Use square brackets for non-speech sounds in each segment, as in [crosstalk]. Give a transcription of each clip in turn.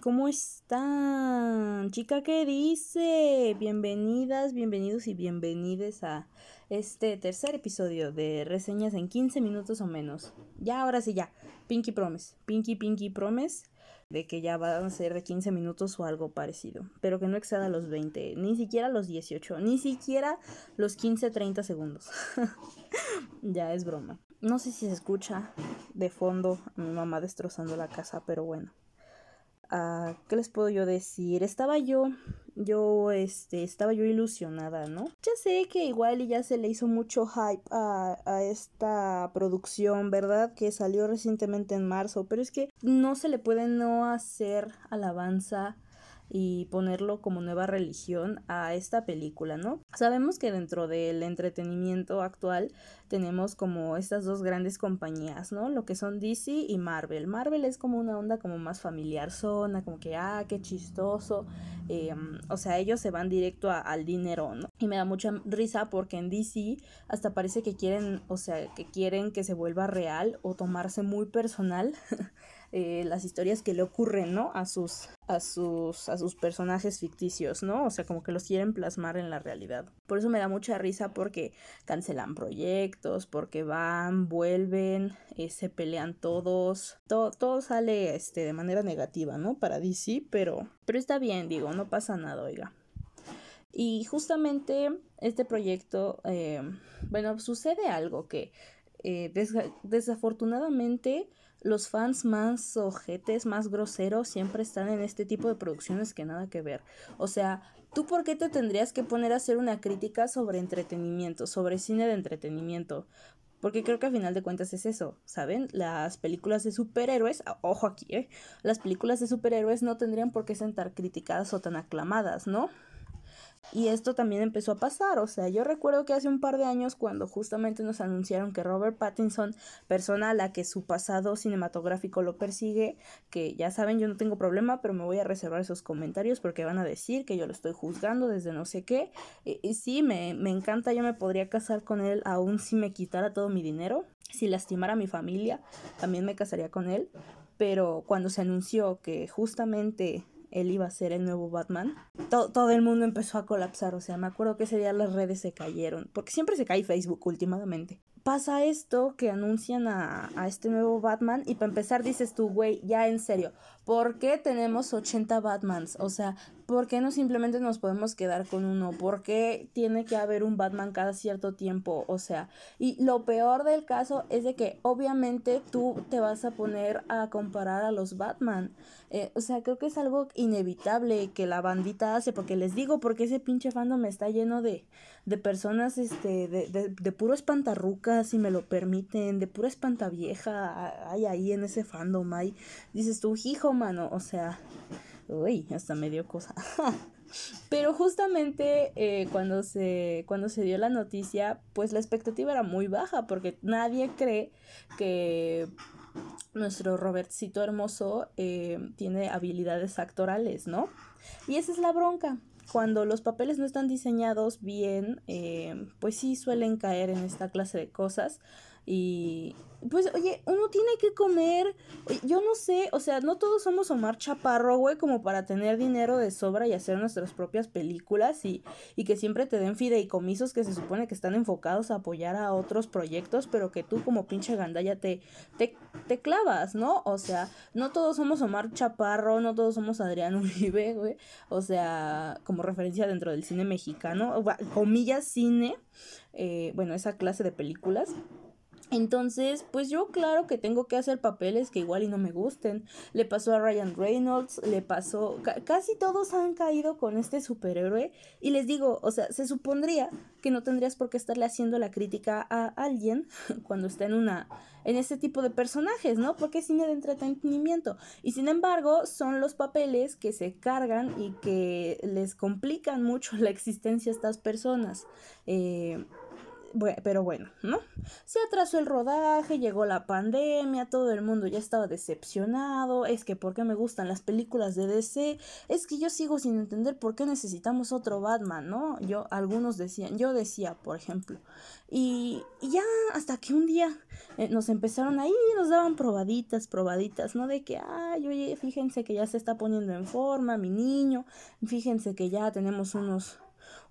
¿cómo están? Chica, ¿qué dice? Bienvenidas, bienvenidos y bienvenides a este tercer episodio de reseñas en 15 minutos o menos. Ya, ahora sí, ya. Pinky Promise. Pinky, Pinky Promise. De que ya van a ser de 15 minutos o algo parecido. Pero que no exceda los 20, ni siquiera los 18, ni siquiera los 15, 30 segundos. [laughs] ya es broma. No sé si se escucha de fondo a mi mamá destrozando la casa, pero bueno. Ah, ¿Qué les puedo yo decir? Estaba yo, yo, este, estaba yo ilusionada, ¿no? Ya sé que igual ya se le hizo mucho hype a, a esta producción, ¿verdad? Que salió recientemente en marzo, pero es que no se le puede no hacer alabanza y ponerlo como nueva religión a esta película, ¿no? Sabemos que dentro del entretenimiento actual tenemos como estas dos grandes compañías, ¿no? Lo que son DC y Marvel. Marvel es como una onda como más familiar zona, como que, ah, qué chistoso. Em, o sea, ellos se van directo al dinero, ¿no? Y me da mucha risa porque en DC hasta parece que quieren, o sea, que quieren que se vuelva real o tomarse muy personal [laughs] Eh, las historias que le ocurren, ¿no? A sus, a sus, a sus personajes ficticios, ¿no? O sea, como que los quieren plasmar en la realidad. Por eso me da mucha risa porque cancelan proyectos, porque van, vuelven, eh, se pelean todos, todo, todo sale este, de manera negativa, ¿no? Para DC, pero, pero está bien, digo, no pasa nada, oiga. Y justamente este proyecto, eh, bueno, sucede algo que desafortunadamente los fans más ojetes, más groseros, siempre están en este tipo de producciones que nada que ver. O sea, ¿tú por qué te tendrías que poner a hacer una crítica sobre entretenimiento, sobre cine de entretenimiento? Porque creo que a final de cuentas es eso, ¿saben? Las películas de superhéroes, ojo aquí, ¿eh? Las películas de superhéroes no tendrían por qué sentar criticadas o tan aclamadas, ¿no? Y esto también empezó a pasar, o sea, yo recuerdo que hace un par de años cuando justamente nos anunciaron que Robert Pattinson, persona a la que su pasado cinematográfico lo persigue, que ya saben, yo no tengo problema, pero me voy a reservar esos comentarios porque van a decir que yo lo estoy juzgando desde no sé qué. Y, sí, me, me encanta, yo me podría casar con él aún si me quitara todo mi dinero, si lastimara a mi familia, también me casaría con él. Pero cuando se anunció que justamente él iba a ser el nuevo Batman, todo el mundo empezó a colapsar. O sea, me acuerdo que ese día las redes se cayeron, porque siempre se cae Facebook últimamente. Pasa esto que anuncian a, a este nuevo Batman y para empezar dices tú, güey, ya en serio, ¿por qué tenemos 80 Batmans? O sea, ¿por qué no simplemente nos podemos quedar con uno? ¿Por qué tiene que haber un Batman cada cierto tiempo? O sea, y lo peor del caso es de que obviamente tú te vas a poner a comparar a los Batman. Eh, o sea, creo que es algo inevitable que la bandita hace, porque les digo, porque ese pinche fandom está lleno de, de personas, este, de, de, de puro espantarrucas, si me lo permiten, de pura espantavieja, hay ahí en ese fandom, hay, dices tú, hijo, mano, o sea Uy, hasta me dio cosa. [laughs] Pero justamente eh, cuando, se, cuando se dio la noticia, pues la expectativa era muy baja porque nadie cree que nuestro Robertcito hermoso eh, tiene habilidades actorales, ¿no? Y esa es la bronca. Cuando los papeles no están diseñados bien, eh, pues sí suelen caer en esta clase de cosas. Y pues, oye, uno tiene que comer. Yo no sé, o sea, no todos somos Omar Chaparro, güey, como para tener dinero de sobra y hacer nuestras propias películas y, y que siempre te den fideicomisos que se supone que están enfocados a apoyar a otros proyectos, pero que tú como pinche gandalla te, te, te clavas, ¿no? O sea, no todos somos Omar Chaparro, no todos somos Adrián [laughs] Uribe, güey. O sea, como referencia dentro del cine mexicano, comillas cine, eh, bueno, esa clase de películas. Entonces, pues yo claro que tengo que hacer papeles que igual y no me gusten. Le pasó a Ryan Reynolds, le pasó, casi todos han caído con este superhéroe y les digo, o sea, se supondría que no tendrías por qué estarle haciendo la crítica a alguien [laughs] cuando está en una en este tipo de personajes, ¿no? Porque es cine de entretenimiento. Y sin embargo, son los papeles que se cargan y que les complican mucho [laughs] la existencia a estas personas. Eh, pero bueno, ¿no? Se atrasó el rodaje, llegó la pandemia, todo el mundo ya estaba decepcionado, es que por qué me gustan las películas de DC, es que yo sigo sin entender por qué necesitamos otro Batman, ¿no? Yo, algunos decían, yo decía, por ejemplo, y, ya hasta que un día eh, nos empezaron ahí, nos daban probaditas, probaditas, ¿no? De que, ay, oye, fíjense que ya se está poniendo en forma mi niño, fíjense que ya tenemos unos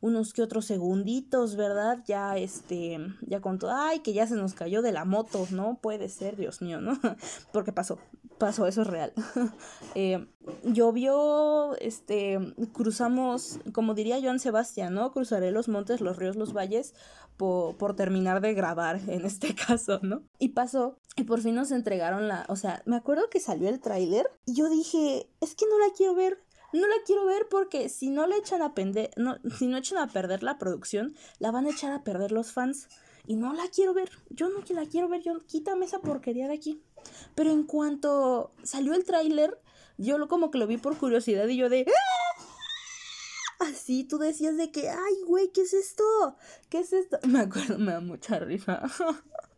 unos que otros segunditos, ¿verdad? Ya este, ya con todo, ay, que ya se nos cayó de la moto, ¿no? Puede ser, Dios mío, ¿no? [laughs] Porque pasó, pasó, eso es real. [laughs] eh, llovió, este, cruzamos, como diría Joan Sebastián, ¿no? Cruzaré los montes, los ríos, los valles por, por terminar de grabar [laughs] en este caso, ¿no? Y pasó, y por fin nos entregaron la, o sea, me acuerdo que salió el tráiler y yo dije, es que no la quiero ver, no la quiero ver porque si no le echan a perder, no, si no echan a perder la producción, la van a echar a perder los fans. Y no la quiero ver. Yo no la quiero ver. Yo quítame esa porquería de aquí. Pero en cuanto salió el tráiler, yo lo como que lo vi por curiosidad y yo de. ¡Ah! Así tú decías de que, ay, güey, ¿qué es esto? ¿Qué es esto? [laughs] Me acuerdo, me da mucha risa. [laughs]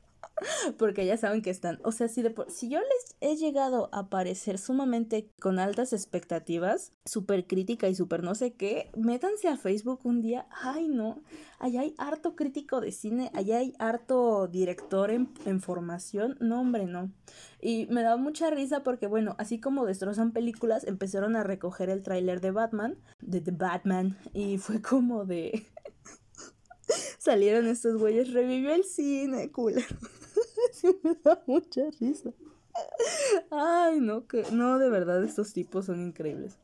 [laughs] porque ya saben que están, o sea, si, de si yo les he llegado a parecer sumamente con altas expectativas, súper crítica y súper no sé qué, métanse a Facebook un día, ay no, allá hay harto crítico de cine, allá hay harto director en, en formación, no hombre, no. Y me da mucha risa porque, bueno, así como destrozan películas, empezaron a recoger el tráiler de Batman, de The Batman, y fue como de... [laughs] Salieron estos güeyes, revivió el cine, me da mucha risa. Ay, no, que no, de verdad, estos tipos son increíbles.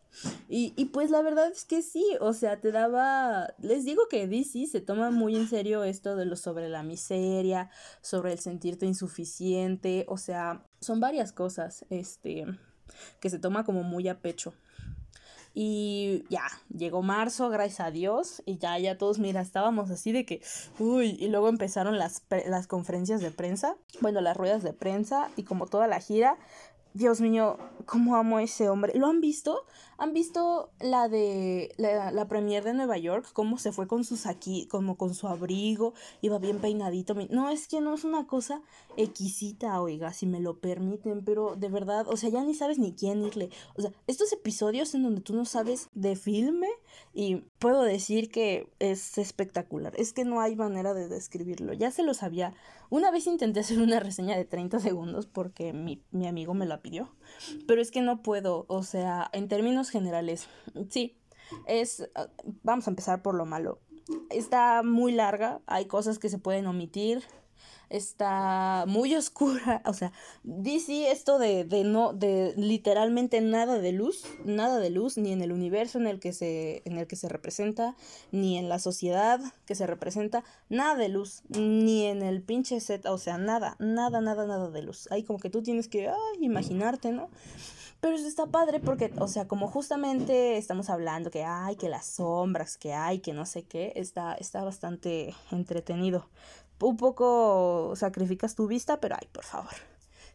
Y, y pues la verdad es que sí, o sea, te daba, les digo que DC se toma muy en serio esto de lo sobre la miseria, sobre el sentirte insuficiente, o sea, son varias cosas, este, que se toma como muy a pecho. Y ya, llegó marzo, gracias a Dios, y ya, ya todos, mira, estábamos así de que, uy, y luego empezaron las, las conferencias de prensa, bueno, las ruedas de prensa, y como toda la gira, Dios mío, cómo amo a ese hombre. ¿Lo han visto? ¿Han visto la de la, la premier de Nueva York? Cómo se fue con sus aquí, como con su abrigo, iba bien peinadito. No, es que no es una cosa exquisita, oiga, si me lo permiten, pero de verdad, o sea, ya ni sabes ni quién irle. O sea, estos episodios en donde tú no sabes de filme y puedo decir que es espectacular. Es que no hay manera de describirlo. Ya se lo sabía. Una vez intenté hacer una reseña de 30 segundos porque mi, mi amigo me la pidió. Pero es que no puedo. O sea, en términos generales, sí. Es. Vamos a empezar por lo malo. Está muy larga. Hay cosas que se pueden omitir está muy [laughs] oscura, o sea, DC esto de, de no, de literalmente nada de luz, nada de luz, ni en el universo en el que se, en el que se representa, ni en la sociedad que se representa, nada de luz, ni en el pinche set, o sea, nada, nada, nada, nada de luz. Ahí como que tú tienes que, imaginarte, ¿no? Pero eso está padre porque, o sea, como justamente estamos hablando que hay, que las sombras, que hay, que no sé qué, está, está bastante entretenido un poco sacrificas tu vista, pero ay, por favor.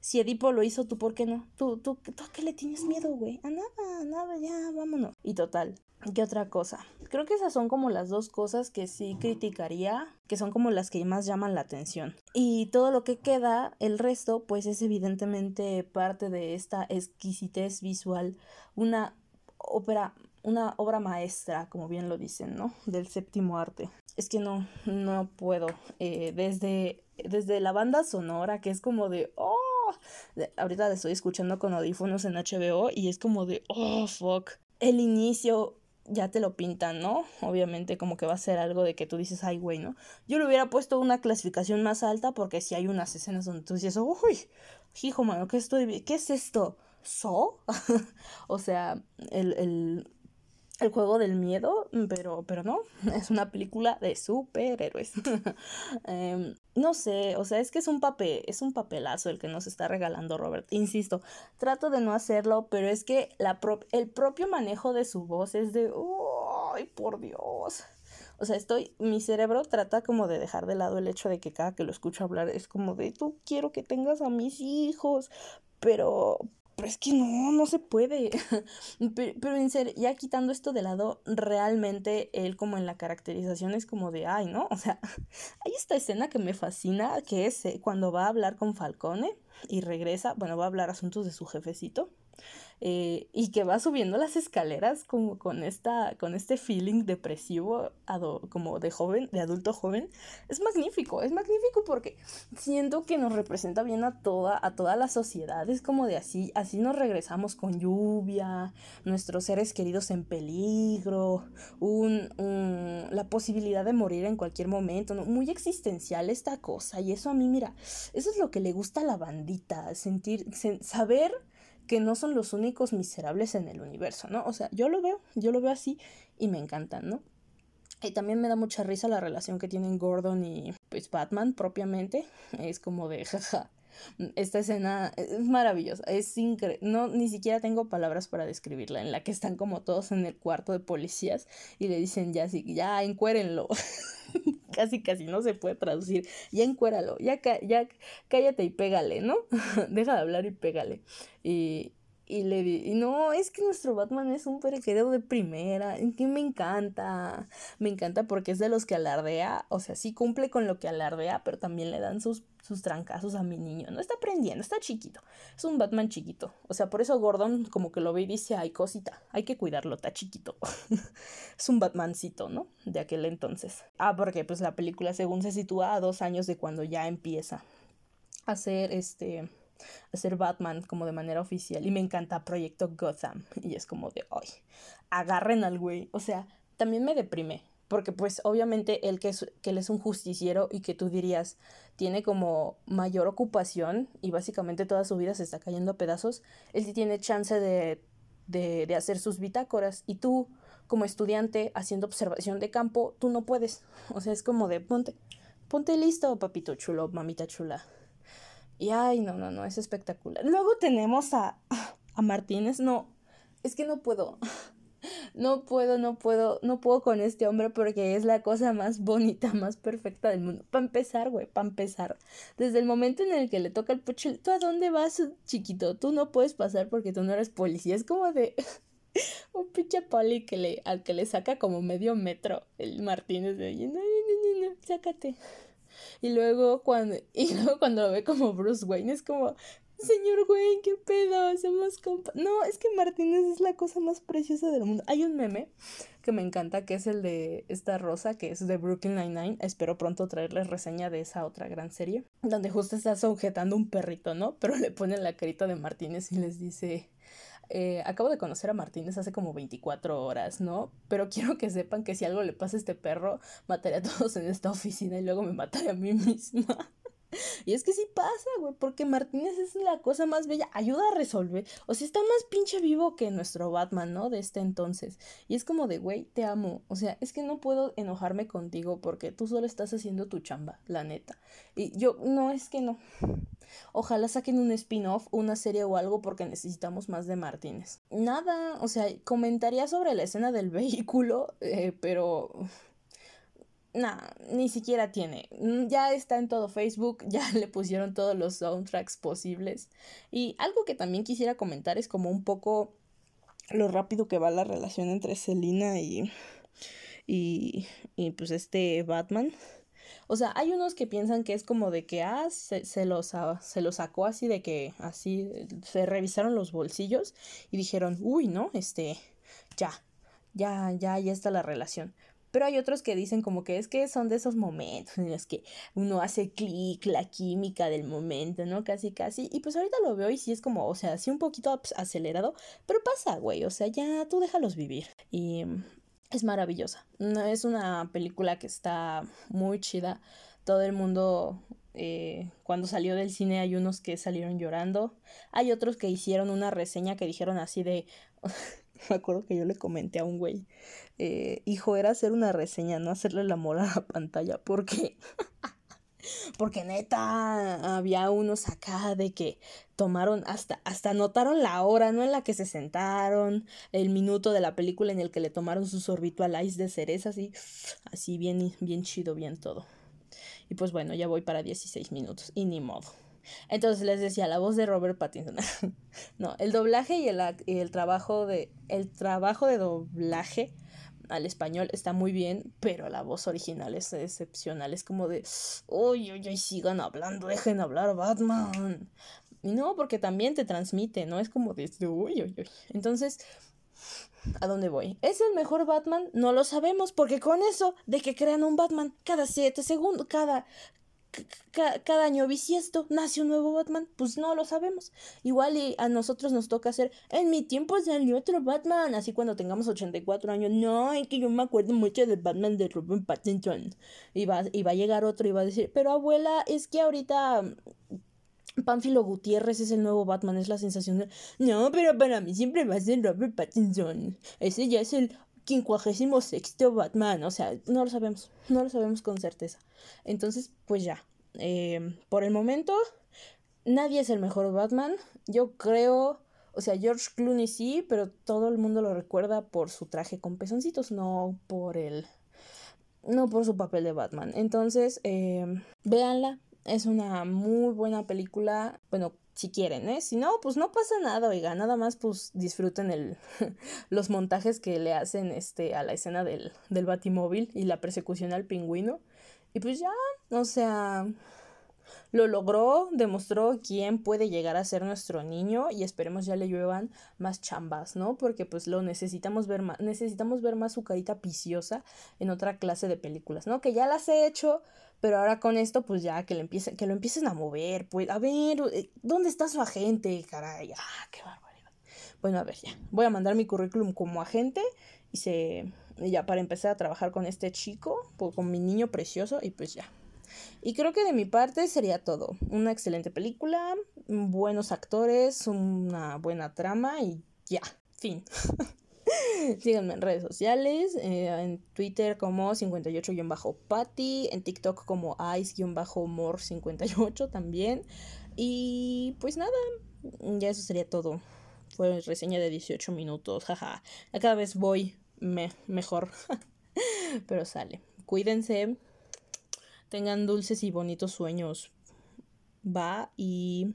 Si Edipo lo hizo, ¿tú por qué no? ¿Tú, tú, tú a qué le tienes miedo, güey? A nada, a nada, ya, vámonos. Y total, ¿qué otra cosa? Creo que esas son como las dos cosas que sí criticaría, que son como las que más llaman la atención. Y todo lo que queda, el resto, pues es evidentemente parte de esta exquisitez visual, una ópera una obra maestra, como bien lo dicen, ¿no? Del séptimo arte. Es que no, no puedo. Eh, desde, desde la banda sonora, que es como de, oh, ahorita la estoy escuchando con audífonos en HBO y es como de, oh, fuck. El inicio ya te lo pintan, ¿no? Obviamente como que va a ser algo de que tú dices, ay, güey, ¿no? Yo le hubiera puesto una clasificación más alta porque si hay unas escenas donde tú dices, uy, hijo, mano, ¿qué estoy, qué es esto? ¿So? [laughs] o sea, el, el el juego del miedo, pero, pero no, [laughs] es una película de superhéroes. [laughs] Em, no sé, o sea, es que es un papel, es un papelazo el que nos está regalando Robert. Insisto, trato de no hacerlo, pero es que la el propio manejo de su voz es de, ¡ay, por Dios! O sea, estoy, mi cerebro trata como de dejar de lado el hecho de que cada que lo escucho hablar es como de, tú quiero que tengas a mis hijos, pero, pero es que no, no se puede. [laughs] pero, en serio, ya quitando esto de lado, realmente él como en la caracterización es como de, ay, ¿no? [laughs] O sea, hay esta escena que me fascina, que es eh, cuando va a hablar con Falcone y regresa, bueno, va a hablar asuntos de su jefecito eh, y que va subiendo las escaleras como con, esta, con este feeling depresivo como de joven, de adulto joven, es magnífico, es magnífico porque siento que nos representa bien a toda, a toda la sociedad, es como de así, así nos regresamos con lluvia, nuestros seres queridos en peligro, un, la posibilidad de morir en cualquier momento, muy existencial esta cosa y eso a mí, mira, eso es lo que le gusta a la bandita, sentir, saber que no son los únicos miserables en el universo, ¿no? O sea, yo lo veo, yo lo veo así y me encantan, ¿no? Y también me da mucha risa la relación que tienen Gordon y pues Batman propiamente. Es como de [laughs] jaja. Esta escena es maravillosa, es increíble. No, ni siquiera tengo palabras para describirla. En la que están como todos en el cuarto de policías y le dicen ya, sí, ya encuérenlo. [laughs] casi, casi no se puede traducir. Ya encuéralo, ya, ya cállate y pégale, ¿no? [laughs] Deja de hablar y pégale. Y, y le di, no, es que nuestro Batman es un perequero de primera, que me encanta, me encanta porque es de los que alardea, o sea, sí cumple con lo que alardea, pero también le dan sus, sus trancazos a mi niño, no está aprendiendo, está chiquito, es un Batman chiquito, o sea, por eso Gordon como que lo ve y dice, ay cosita, hay que cuidarlo, está chiquito, [laughs] es un Batmancito, ¿no? De aquel entonces. Ah, porque pues la película según se sitúa a dos años de cuando ya empieza a ser este hacer Batman como de manera oficial. Y me encanta Proyecto Gotham. [laughs] Y es como de, ay, agarren al güey. O sea, también me deprime. Porque pues obviamente él que, es, que él es un justiciero y que tú dirías tiene como mayor ocupación y básicamente toda su vida se está cayendo a pedazos, él sí tiene chance de, de, de hacer sus bitácoras y tú como estudiante haciendo observación de campo, tú no puedes. O sea, es como de ponte, ponte listo, papito chulo, mamita chula. Y ay, no, no, no, es espectacular. Luego tenemos a, a Martínez. No, es que no puedo. [laughs] No puedo, no puedo, no puedo con este hombre porque es la cosa más bonita, más perfecta del mundo. Para empezar, güey, para empezar. Desde el momento en el que le toca el pucho, ¿tú a dónde vas, chiquito? Tú no puedes pasar porque tú no eres policía. Es como de [laughs] un pinche poli que le, al que le saca como medio metro el Martínez de, no, no, no, no, sácate. Y luego cuando, [laughs] y luego cuando lo ve como Bruce Wayne es como, señor Wayne, qué pedo, somos compa. No, es que Martínez es la cosa más preciosa del mundo. Hay un meme que me encanta, que es el de esta rosa, que es de Brooklyn Nine-Nine. Espero pronto traerles reseña de esa otra gran serie, donde justo está sujetando un perrito, ¿no? Pero le ponen la carita de Martínez y les dice, eh, acabo de conocer a Martínez hace como 24 horas, ¿no? Pero quiero que sepan que si algo le pasa a este perro, mataré a todos en esta oficina y luego me mataré a mí misma. [laughs] Y es que sí pasa, güey, porque Martínez es la cosa más bella, ayuda a resolver. O sea, está más pinche vivo que nuestro Batman, ¿no? De este entonces. Y es como de, güey, te amo. O sea, es que no puedo enojarme contigo porque tú solo estás haciendo tu chamba, la neta. Y yo, no, es que no. Ojalá saquen un spin-off, una serie o algo porque necesitamos más de Martínez. Nada, o sea, comentaría sobre la escena del [laughs] vehículo, eh, pero nah, ni siquiera tiene. Mm, ya está en todo Facebook, [laughs] ya le pusieron todos los soundtracks posibles. Y algo que también quisiera comentar es como un poco lo rápido que va la relación entre Selina y, y, y pues este Batman. O sea, hay unos que piensan que es como de que, ah, se, se, los, se los sacó así de que, así, se revisaron los bolsillos y dijeron, uy, ¿no? Este, ya, ya, ya, ya está la relación. Pero hay otros que dicen como que es que son de esos momentos en los que uno hace clic, la química del momento, ¿no? Casi, casi. Y pues ahorita lo veo y sí es como, o sea, sí un poquito acelerado, pero pasa, güey, o sea, ya tú déjalos vivir. Y es maravillosa. Es una película que está muy chida. Todo el mundo, eh, cuando salió del cine, hay unos que salieron llorando. Hay otros que hicieron una reseña que dijeron así de... [laughs] [laughs] Me acuerdo que yo le comenté a un güey, eh, hijo, era hacer una reseña, no hacerle el amor a la [laughs] pantalla, porque... [laughs] porque neta había unos acá de que tomaron hasta hasta anotaron la hora no en la que se sentaron el minuto de la película en el que le tomaron su sorbito al ice de cereza así así bien bien chido bien todo. Y pues bueno ya voy para 16 minutos y ni modo Entonces les decía, la voz de Robert Pattinson. [laughs] no, el doblaje y el, el, trabajo de. El trabajo de doblaje al español está muy bien, pero la voz original es excepcional. Es como de. Uy, uy, uy, sigan hablando, dejen hablar Batman. Y no, porque también te transmite, ¿no? Es como de. Uy, uy, uy. Entonces. ¿A dónde voy? ¿Es el mejor Batman? No lo sabemos, porque con eso de que crean un Batman cada siete segundos, cada, cada año bisiesto nace un nuevo Batman, pues no lo sabemos. Igual y a nosotros nos toca hacer, en mi tiempo salió otro Batman, así cuando tengamos 84 años, no, es que yo me acuerdo mucho del Batman de Robin Pattinson. Y va, y va a llegar otro y va a decir, pero abuela, es que ahorita mm, Pánfilo Gutiérrez es el nuevo Batman, es la sensación de, no, pero para mí siempre va a ser Robert Pattinson. Ese ya es el quincuagésimo sexto Batman. O sea, no lo sabemos, no lo sabemos con certeza. Entonces, pues ya. Eh, por el momento, nadie es el mejor Batman. Yo creo, o sea, George Clooney sí, pero todo el mundo lo recuerda por su traje con pezoncitos, no por el... No por su papel de Batman. Entonces, eh, véanla. Es una muy buena película. Bueno, si quieren, ¿eh? Si no, pues no pasa nada, oiga, nada más pues disfruten el, [laughs] los montajes que le hacen este, a la escena del, del batimóvil y la persecución al pingüino. Y pues ya, o sea, lo logró, demostró quién puede llegar a ser nuestro niño y esperemos ya le lluevan más chambas, ¿no? Porque pues lo necesitamos ver más, necesitamos ver más su carita piciosa en otra clase de películas, ¿no? Que ya las he hecho, pero ahora con esto, pues ya que, le empiece, que lo empiecen a mover, pues a ver, eh, ¿dónde está su agente? Caray, ah, qué barbaridad. Bueno, a ver, ya, voy a mandar mi currículum como agente y se, ya para empezar a trabajar con este chico, pues, con mi niño precioso y pues ya. Y creo que de mi parte sería todo. Una excelente película, buenos actores, una buena trama y ya, fin. [laughs] Síganme en redes sociales, eh, en Twitter como 58-Patty, en TikTok como ice-more58 también. Y pues nada, ya eso sería todo. Fue reseña de 18 minutos, jaja. Cada vez voy mejor. [laughs] Pero sale. Cuídense. Tengan dulces y bonitos sueños. Va y